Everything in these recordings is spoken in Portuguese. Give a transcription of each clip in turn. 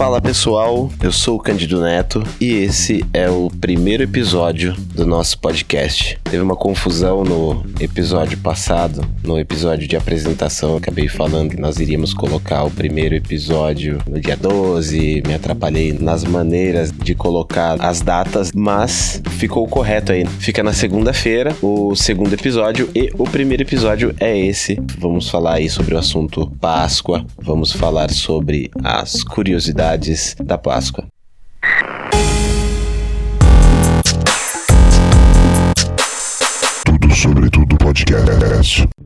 Fala pessoal, eu sou o Candido Neto e esse é o primeiro episódio do nosso podcast. Teve uma confusão no episódio passado, no episódio de apresentação, eu acabei falando que nós iríamos colocar o primeiro episódio no dia 12, me atrapalhei nas maneiras de colocar as datas, mas ficou correto aí. Fica na segunda-feira o segundo episódio e o primeiro episódio é esse. Vamos falar aí sobre o assunto Páscoa, vamos falar sobre as curiosidades da Páscoa. Tudo sobre tudo podcast.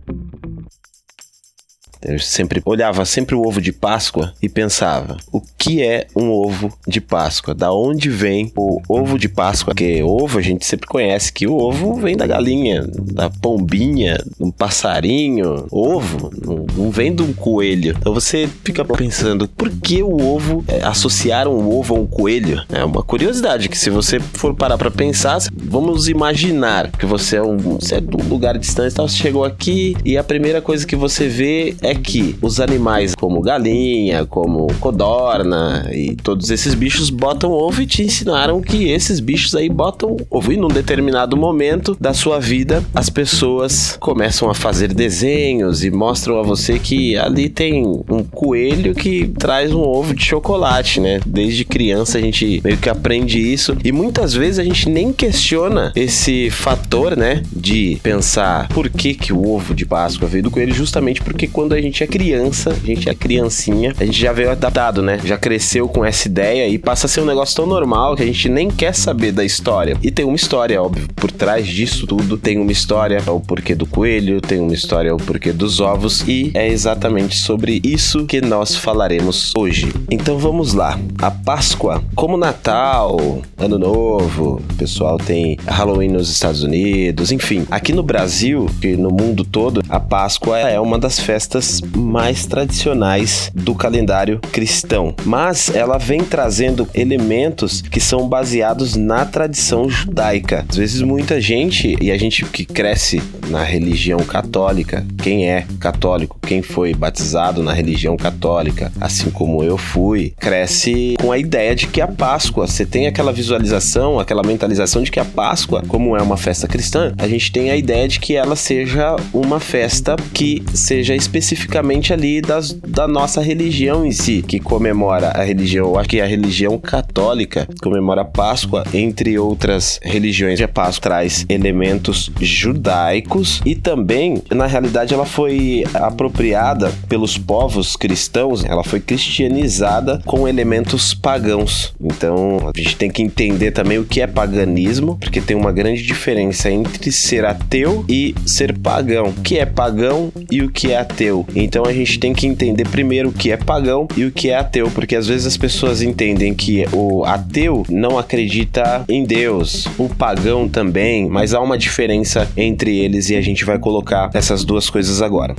Eu sempre olhava sempre o ovo de Páscoa e pensava: o que é um ovo de Páscoa? Da onde vem o ovo de Páscoa? Porque ovo a gente sempre conhece que o ovo vem da galinha, da pombinha, um passarinho. Ovo não, vem de um coelho. Então você fica pensando: por que o ovo é, associaram o ovo a um coelho? É uma curiosidade que se você for parar para pensar, vamos imaginar que você é um, você é um lugar distante, tal, você chegou aqui e a primeira coisa que você vê é que os animais como galinha, como codorna e todos esses bichos botam ovo e te ensinaram que esses bichos aí botam ovo. E num determinado momento da sua vida, as pessoas começam a fazer desenhos e mostram a você que ali tem um coelho que traz um ovo de chocolate, né? Desde criança a gente meio que aprende isso e muitas vezes a gente nem questiona esse fator, né? De pensar por que, que o ovo de Páscoa veio do coelho, justamente porque quando a gente é criança, a gente é criancinha, a gente já veio adaptado, né? Já cresceu com essa ideia e passa a ser um negócio tão normal que a gente nem quer saber da história. E tem uma história, óbvio, por trás disso tudo. Tem uma história, o porquê do coelho, tem uma história, o porquê dos ovos, e é exatamente sobre isso que nós falaremos hoje. Então vamos lá. A Páscoa, como Natal, Ano Novo, o pessoal tem Halloween nos Estados Unidos, enfim. Aqui no Brasil e no mundo todo, a Páscoa é uma das festas mais tradicionais do calendário cristão, mas ela vem trazendo elementos que são baseados na tradição judaica. Às vezes muita gente e a gente que cresce na religião católica, quem é católico, quem foi batizado na religião católica, assim como eu fui, cresce com a ideia de que a Páscoa, você tem aquela visualização, aquela mentalização de que a Páscoa, como é uma festa cristã, a gente tem a ideia de que ela seja uma festa que seja específica especificamente ali das, da nossa religião em si, que comemora a religião, acho que a religião católica comemora a Páscoa, entre outras religiões. A Páscoa traz elementos judaicos e também, na realidade, ela foi apropriada pelos povos cristãos, ela foi cristianizada com elementos pagãos. Então, a gente tem que entender também o que é paganismo, porque tem uma grande diferença entre ser ateu e ser pagão. O que é pagão e o que é ateu? Então a gente tem que entender primeiro o que é pagão e o que é ateu, porque às vezes as pessoas entendem que o ateu não acredita em Deus, o pagão também, mas há uma diferença entre eles e a gente vai colocar essas duas coisas agora.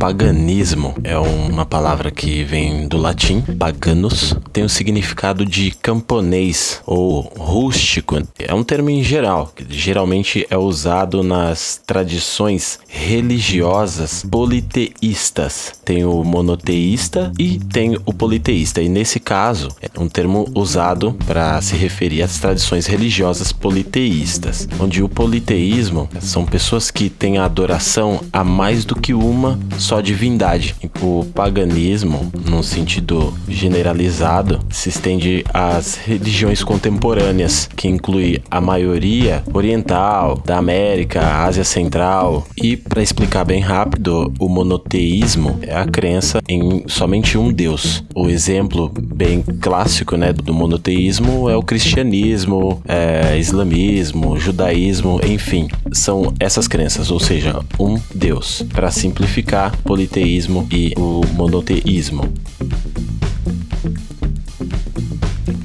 Paganismo é uma palavra que vem do latim, paganus, tem o significado de camponês ou rústico. É um termo em geral, que geralmente é usado nas tradições religiosas politeístas. Tem o monoteísta e tem o politeísta. E nesse caso, é um termo usado para se referir às tradições religiosas politeístas, onde o politeísmo são pessoas que têm a adoração a mais do que uma só divindade. O paganismo, num sentido generalizado, se estende às religiões contemporâneas, que inclui a maioria oriental, da América, Ásia Central. E, para explicar bem rápido, o monoteísmo é a crença em somente um Deus. O exemplo bem clássico né, do monoteísmo é o cristianismo, é, islamismo, judaísmo, enfim, são essas crenças, ou seja, um Deus. Para simplificar, politeísmo e o monoteísmo.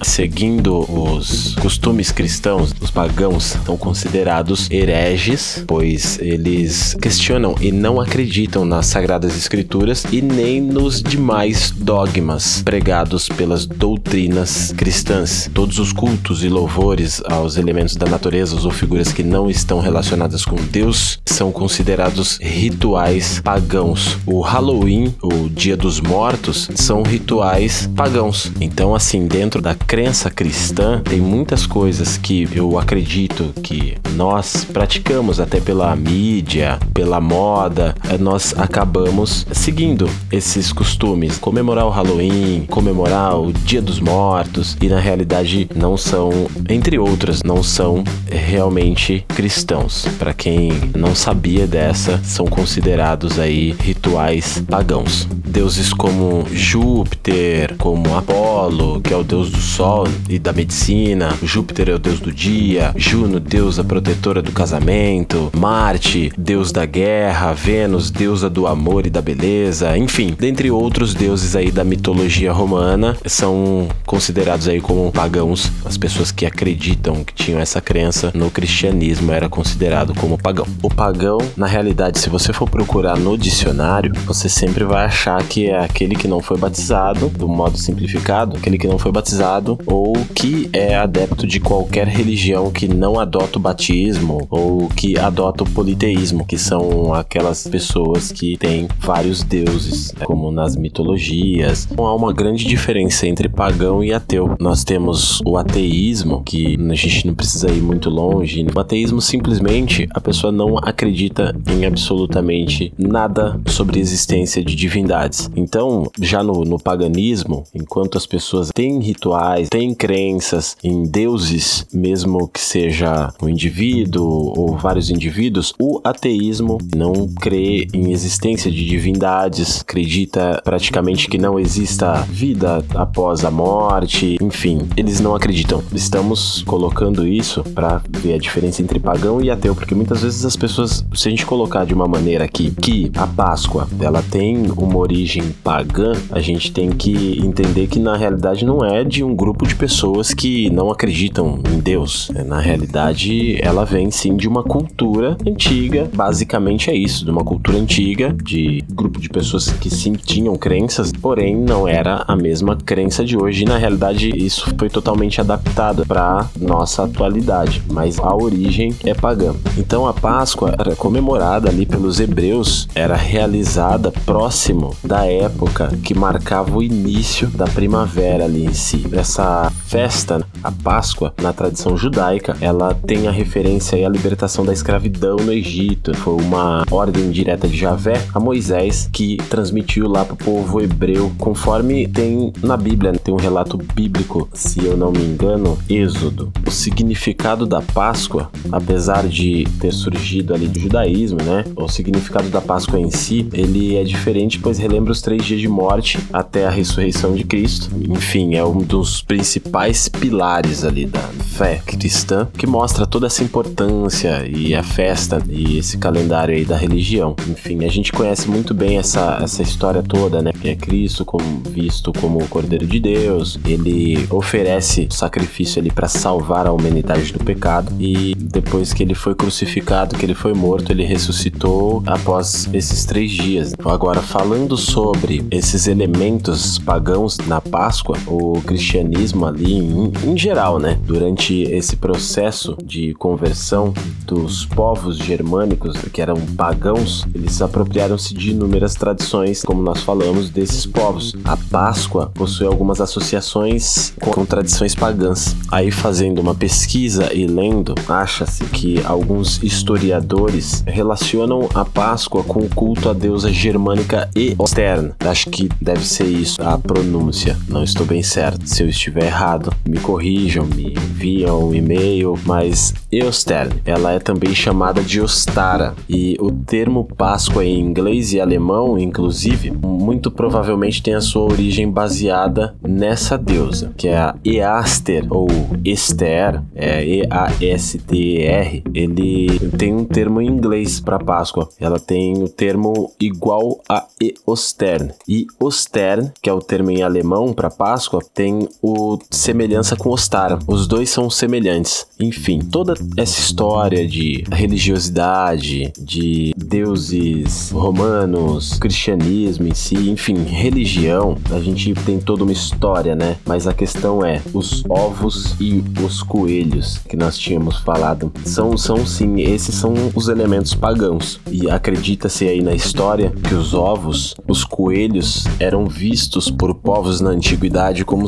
Seguindo os costumes cristãos, os pagãos são considerados hereges, pois eles questionam e não acreditam nas sagradas escrituras e nem nos demais dogmas pregados pelas doutrinas cristãs. Todos os cultos e louvores aos elementos da natureza ou figuras que não estão relacionadas com Deus são considerados rituais pagãos. O Halloween, o Dia dos Mortos, são rituais pagãos. Então, assim, dentro da crença cristã, tem muitas coisas que eu acredito que nós praticamos até pela mídia, pela moda, eh, nós acabamos seguindo esses costumes. Comemorar o Halloween, comemorar o Dia dos Mortos, e na realidade não são, entre outras, não são realmente cristãos. Para quem não sabia dessa, são considerados aí rituais pagãos. Deuses como Júpiter, como Apolo, que é o deus do sol e da medicina, Júpiter é o deus do dia, Juno, deusa protetora do casamento, Marte, deus da guerra, Vênus, deusa do amor e da beleza, enfim, dentre outros deuses aí da mitologia romana, são considerados aí como pagãos. As pessoas que acreditam que tinham essa crença no cristianismo era considerado como pagão. O pagão, na realidade, se você for procurar no dicionário, você sempre vai achar que é aquele que não foi batizado, do modo simplificado, aquele que não foi batizado ou que é adepto de qualquer religião que não adota o batismo ou que adota o politeísmo, que são aquelas pessoas que têm vários deuses, né, como nas mitologias. Então, há uma grande diferença entre pagão e ateu. Nós temos o ateísmo, que a gente não precisa ir muito longe. O ateísmo simplesmente a pessoa não acredita em absolutamente nada sobre a existência de divindades. Então, já no, no paganismo, enquanto as pessoas têm rituais, têm crenças em deuses, mesmo que seja um indivíduo ou vários indivíduos, o ateísmo não crê em existência de divindades, acredita praticamente que não exista vida após a morte, enfim, eles não acreditam. Estamos colocando isso para ver a diferença entre pagão e ateu, porque muitas vezes as pessoas, se a gente colocar de uma maneira aqui que a Páscoa ela tem uma origem pagã, a gente tem que entender que na realidade não é de um grupo de pessoas que não acreditam em Deus. Na realidade, ela vem sim de uma cultura antiga, basicamente é isso, de uma cultura antiga, de grupo de pessoas que sim tinham crenças, porém não era a mesma crença de hoje. E na realidade, isso foi totalmente adaptado para nossa atualidade, mas a origem é pagã. Então a Páscoa era comemorada ali pelos hebreus, era realizada próximo da época que marcava o início da primavera ali em si. Essa festa, a Páscoa, na tradição judaica, ela tem a referência à libertação da escravidão no Egito. Foi uma ordem direta de Javé a Moisés que transmitiu lá para o povo hebreu, conforme tem na Bíblia, tem um relato bíblico, se eu não me engano, Êxodo. O significado da Páscoa, apesar de ter surgido ali do judaísmo, né? O significado da Páscoa em si, ele é diferente, pois relembra os três dias de morte até a ressurreição de Cristo. Enfim, é um dos principais pilares ali da fé cristã, que mostra toda essa importância e a festa e esse calendário aí da religião. Enfim, a gente conhece muito bem essa, essa história toda, né? Que é Cristo como, visto como o Cordeiro de Deus, ele oferece sacrifício ali para salvar a humanidade do pecado e depois que ele foi crucificado, que ele foi morto, ele ressuscitou após esses três dias. Agora, falando sobre esses elementos pagãos na Páscoa, o cristianismo ali em, em geral, né? Durante esse processo de conversão dos povos germânicos, que eram pagãos, eles apropriaram-se de inúmeras tradições, como nós falamos, desses povos. A Páscoa possui algumas associações com, tradições pagãs. Aí, fazendo uma pesquisa e lendo, acha-se que alguns historiadores relacionam a Páscoa com o culto à deusa germânica Eostern. Acho que deve ser isso a pronúncia. Não estou bem certo. Se eu estiver errado, me corrijam, me enviam um e-mail, mas Eostern, ela é também chamada de Ostara e o termo Páscoa em inglês e alemão, inclusive, muito provavelmente tem a sua origem baseada nessa deusa, que é a Easter ou Esther, é E-A-S-T-E-R. Ele tem um termo em inglês para Páscoa. Ela tem o termo igual a Eostern. E Ostern, que é o termo em alemão para Páscoa, tem o semelhança com Ostara. Os dois são semelhantes. Enfim, toda essa história de religiosidade, de deuses romanos, cristianismo em si, enfim, religião, a gente tem toda uma história, né? Mas a questão é, os ovos e os coelhos que nós tínhamos falado são, são sim, esses são os elementos pagãos. E acredita-se aí na história que os ovos, os coelhos eram vistos por povos na antiguidade como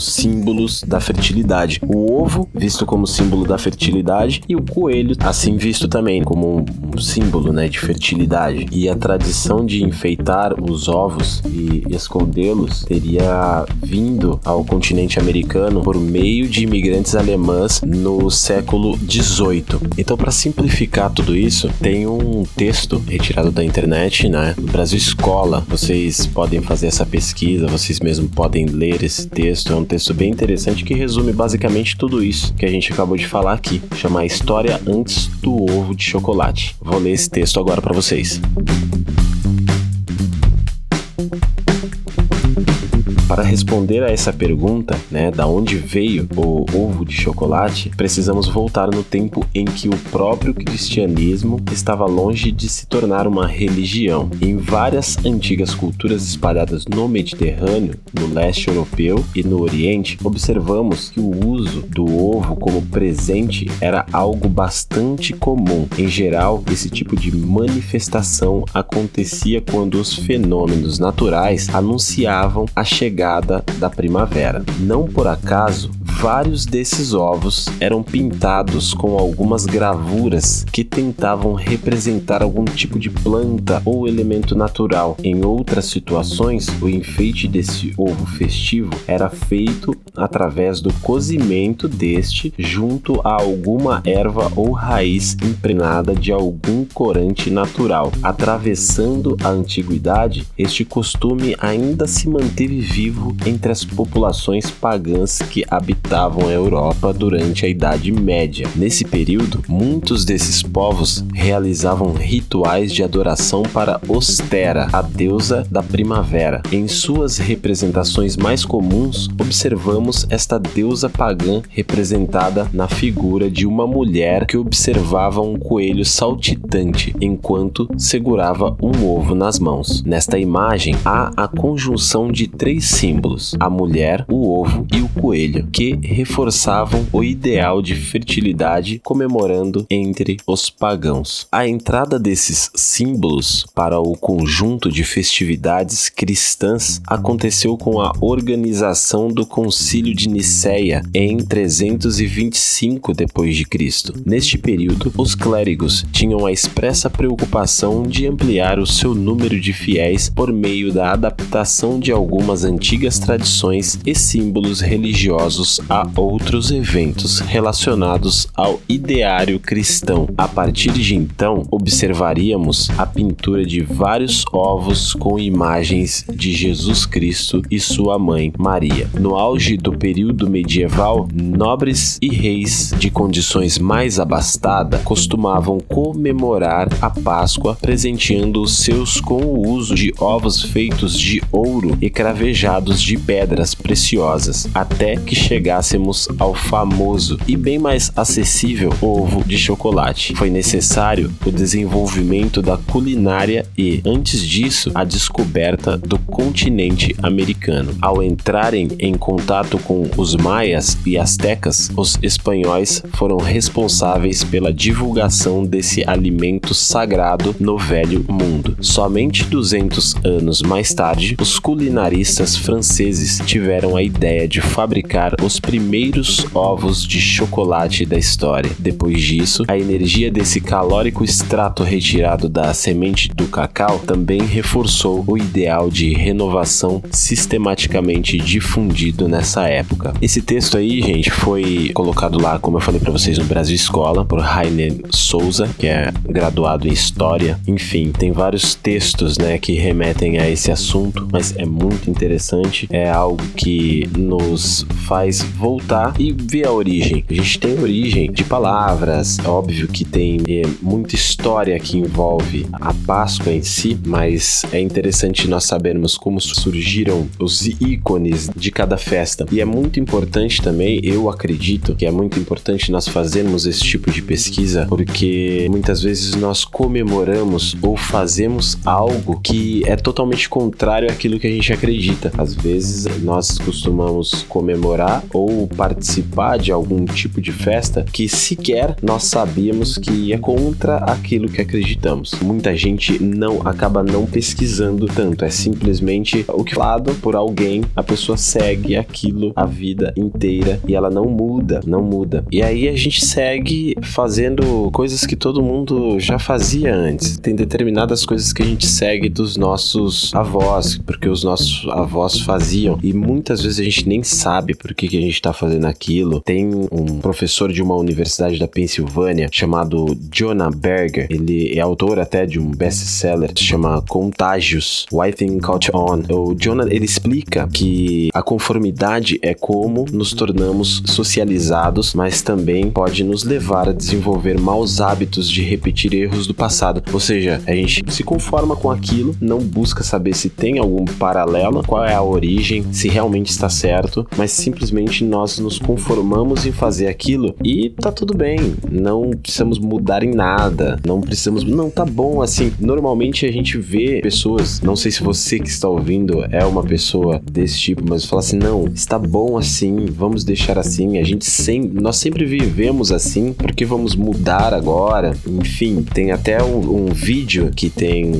símbolos da fertilidade. O ovo visto como símbolo da fertilidade e o coelho assim visto também como um símbolo, né, de fertilidade. E a tradição de enfeitar os ovos e escondê-los teria vindo ao continente americano por meio de imigrantes alemãs no século 18. Então, para simplificar tudo isso, tem um texto retirado da internet, né? Do Brasil Escola. Vocês podem fazer essa pesquisa, vocês mesmos podem ler esse texto. É um texto bem interessante que resume basicamente tudo isso que a gente acabou de falar aqui. Chama História Antes do Ovo de Chocolate. Vou ler esse texto agora para vocês. Para responder a essa pergunta, né, da onde veio o ovo de chocolate, precisamos voltar no tempo em que o próprio cristianismo estava longe de se tornar uma religião. Em várias antigas culturas espalhadas no Mediterrâneo, no leste europeu e no Oriente, observamos que o uso do ovo como presente era algo bastante comum. Em geral, esse tipo de manifestação acontecia quando os fenômenos naturais anunciavam a chegada chegada da primavera. Não por acaso, vários desses ovos eram pintados com algumas gravuras que tentavam representar algum tipo de planta ou elemento natural. Em outras situações, o enfeite desse ovo festivo era feito através do cozimento deste junto a alguma erva ou raiz impregnada de algum corante natural. Atravessando a antiguidade, este costume ainda se manteve vivo vivo entre as populações pagãs que habitavam a Europa durante a Idade Média. Nesse período, muitos desses povos realizavam rituais de adoração para Ostera, a deusa da primavera. Em suas representações mais comuns, observamos esta deusa pagã representada na figura de uma mulher que observava um coelho saltitante enquanto segurava um ovo nas mãos. Nesta imagem há a conjunção de três símbolos: a mulher, o ovo e o coelho, que reforçavam o ideal de fertilidade comemorando entre os pagãos. A entrada desses símbolos para o conjunto de festividades cristãs aconteceu com a organização do Concílio de Nicéia em 325 d.C. Neste período, os clérigos tinham a expressa preocupação de ampliar o seu número de fiéis por meio da adaptação de algumas antigas antigas tradições e símbolos religiosos a outros eventos relacionados ao ideário cristão. A partir de então, observaríamos a pintura de vários ovos com imagens de Jesus Cristo e sua mãe Maria. No auge do período medieval, nobres e reis de condições mais abastadas costumavam comemorar a Páscoa presenteando os seus com o uso de ovos feitos de ouro e cravejados de pedras preciosas, até que chegássemos ao famoso e bem mais acessível ovo de chocolate. Foi necessário o desenvolvimento da culinária e, antes disso, a descoberta do continente americano. Ao entrarem em contato com os maias e astecas, os espanhóis foram responsáveis pela divulgação desse alimento sagrado no Velho Mundo. Somente 200 anos mais tarde, os culinaristas franceses tiveram a ideia de fabricar os primeiros ovos de chocolate da história. Depois disso, a energia desse calórico extrato retirado da semente do cacau também reforçou o ideal de renovação sistematicamente difundido nessa época. Esse texto aí, gente, foi colocado lá, como eu falei para vocês, no Brasil Escola, por Rainer Souza, que é graduado em História. Enfim, tem vários textos, né, que remetem a esse assunto, mas é muito interessante é algo que nos faz voltar e ver a origem. A gente tem origem de palavras, é óbvio que tem é, muita história que envolve a Páscoa em si, mas é interessante nós sabermos como surgiram os ícones de cada festa. E é muito importante também, eu acredito que é muito importante nós fazermos esse tipo de pesquisa, porque muitas vezes nós comemoramos ou fazemos algo que é totalmente contrário àquilo que a gente acredita. Às vezes nós costumamos comemorar ou participar de algum tipo de festa que sequer nós sabíamos que é contra aquilo que acreditamos. Muita gente não acaba não pesquisando tanto, é simplesmente o que falado por alguém, a pessoa segue aquilo a vida inteira e ela não muda, não muda. E aí a gente segue fazendo coisas que todo mundo já fazia antes. Tem determinadas coisas que a gente segue dos nossos avós, porque os nossos avós faziam e muitas vezes a gente nem sabe por que, que a gente está fazendo aquilo. Tem um professor de uma universidade da Pensilvânia chamado Jonah Berger. Ele é autor até de um best-seller que se chama Contágios, Why Thing Caught On. O Jonah ele explica que a conformidade é como nos tornamos socializados, mas também pode nos levar a desenvolver maus hábitos de repetir erros do passado. Ou seja, a gente se conforma com aquilo, não busca saber se tem algum paralelo, qual é a origem, se realmente está certo, mas simplesmente nós nos conformamos em fazer aquilo e tá tudo bem. Não precisamos mudar em nada, não precisamos. Não, tá bom assim. Normalmente a gente vê pessoas, não sei se você que está ouvindo é uma pessoa desse tipo, mas fala assim: não, está bom assim, vamos deixar assim. A gente sempre, nós sempre vivemos assim, porque vamos mudar agora? Enfim, tem até um, um vídeo que tem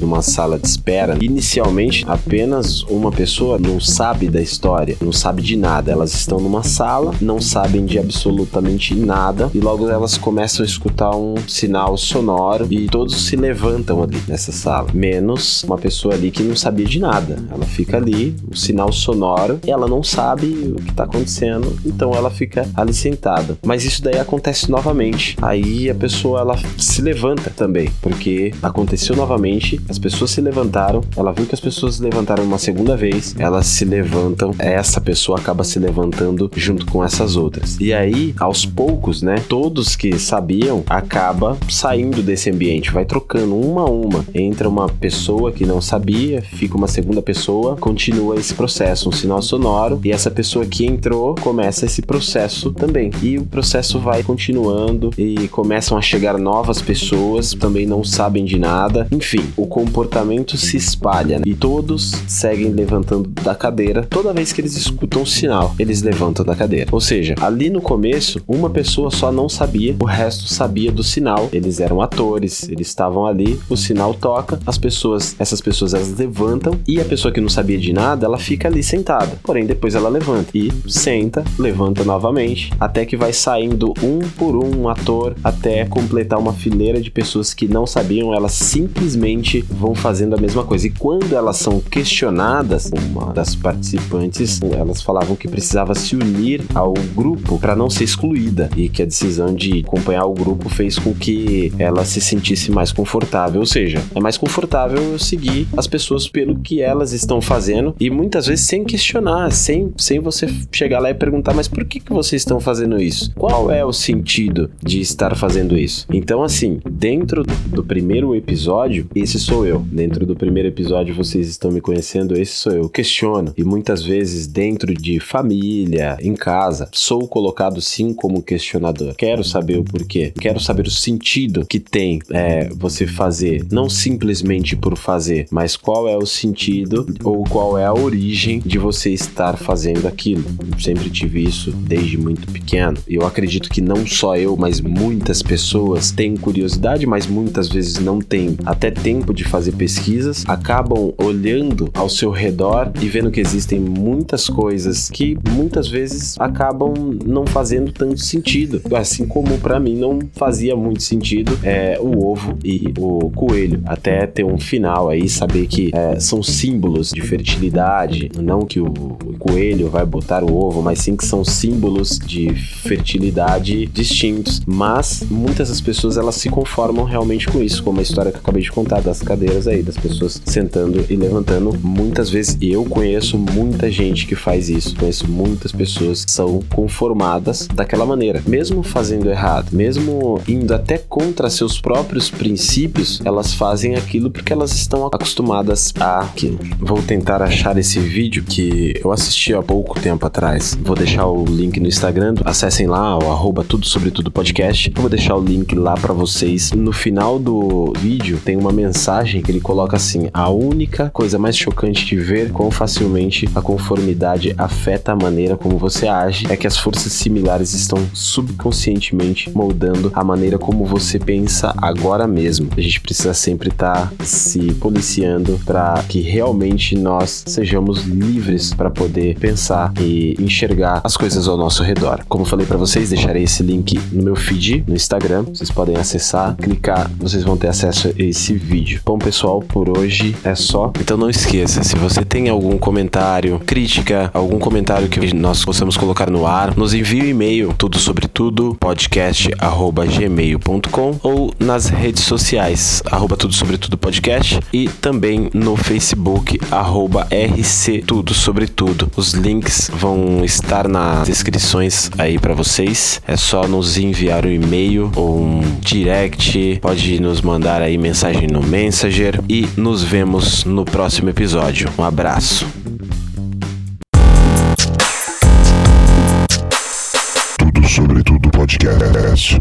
numa sala de espera. Inicialmente, apenas uma pessoa não sabe da história, não sabe de nada. Elas estão numa sala, não sabem de absolutamente nada, e logo elas começam a escutar um sinal sonoro e todos se levantam ali nessa sala, menos uma pessoa ali que não sabia de nada. Ela fica ali, o um sinal sonoro, e ela não sabe o que está acontecendo, então ela fica ali sentada. Mas isso daí acontece novamente. Aí a pessoa ela se levanta também, porque aconteceu novamente, as pessoas se levantaram, ela viu que as pessoas se levantaram uma segunda vez, elas se levantam, essa pessoa acaba se levantando junto com essas outras. E aí, aos poucos, né, todos que sabiam acaba saindo desse ambiente, vai trocando uma a uma. Entra uma pessoa que não sabia, fica uma segunda pessoa, continua esse processo, um sinal sonoro, e essa pessoa que entrou começa esse processo também. E o processo vai continuando e começam a chegar novas pessoas, também não sabem de nada. Enfim, o comportamento se espalha né? e todos seguem levantando da cadeira toda vez que eles escutam um sinal, eles levantam da cadeira. Ou seja, ali no começo, uma pessoa só não sabia, o resto sabia do sinal. Eles eram atores, eles estavam ali, o sinal toca, as pessoas, essas pessoas elas levantam e a pessoa que não sabia de nada, ela fica ali sentada. Porém, depois ela levanta e senta, levanta novamente, até que vai saindo um por um, um ator, até completar uma fileira de pessoas que não sabiam, elas simplesmente vão fazendo a mesma coisa. E quando elas são questionadas, uma das participantes, elas falavam que precisava se unir ao grupo para não ser excluída e que a decisão de acompanhar o grupo fez com que ela se sentisse mais confortável. Ou seja, é mais confortável seguir as pessoas pelo que elas estão fazendo e muitas vezes sem questionar, sem, sem você chegar lá e perguntar, mas por que, que vocês estão fazendo isso? Qual é o sentido de estar fazendo isso? Então, assim, dentro do primeiro episódio, esse sou eu. Dentro do primeiro episódio, vocês estão me conhecendo, esse sou eu. Questiono. E muitas vezes, dentro de família, em casa, sou colocado sim como questionador. Quero saber o porquê. Quero saber o sentido que tem é, você fazer. Não simplesmente por fazer, mas qual é o sentido ou qual é a origem de você estar fazendo aquilo. Eu sempre tive isso desde muito pequeno. E eu acredito que não só eu, mas muitas pessoas têm curiosidade, mas muitas vezes não têm até tempo de fazer pesquisas, acabam olhando ao seu redor e vendo que existem muitas coisas que muitas vezes acabam não fazendo tanto sentido. Assim como para mim não fazia muito sentido é, o ovo e o coelho. Até ter um final aí, saber que é, são símbolos de fertilidade, não que o, o coelho vai botar o ovo, mas sim que são símbolos de fertilidade distintos. Mas muitas das pessoas elas se conformam realmente com isso, como a história que eu acabei de contar das cadeiras aí, das pessoas sentando e levantando, muitas vezes E eu conheço muita gente que faz isso. Conheço muitas pessoas que são conformadas daquela maneira. Mesmo fazendo errado, mesmo indo até contra seus próprios princípios, elas fazem aquilo porque elas estão acostumadas a aquilo. Vou tentar achar esse vídeo que eu assisti há pouco tempo atrás. Vou deixar o link no Instagram. Acessem lá, o arroba tudo sobre tudo podcast. Eu vou deixar o link lá para vocês. No final do vídeo tem uma mensagem que ele coloca assim: a única coisa mais chocante de ver quão facilmente a conformidade afeta a maneira como você age é que as forças similares estão subconscientemente moldando a maneira como você pensa agora mesmo. A gente precisa sempre estar tá se policiando para que realmente nós sejamos livres para poder pensar e enxergar as coisas ao nosso redor. Como falei para vocês, deixarei esse link no meu feed no Instagram. Vocês podem acessar, clicar, vocês vão ter acesso a esse vídeo. Bom, pessoal, por hoje é só. Então não esqueça, se você tem algum comentário, crítica, algum comentário que nós possamos colocar no ar, nos envie um e-mail, tudo sobre tudo, podcast@gmail.com ou nas redes sociais, arroba tudo sobre tudo podcast e também no Facebook, arroba RC Tudo Sobre Tudo. Os links vão estar nas descrições aí para vocês. É só nos enviar um e-mail ou um direct, pode nos mandar aí mensagem no Messenger e nos vemos no próximo episódio. Um abraço. Tudo sobre tudo podcast.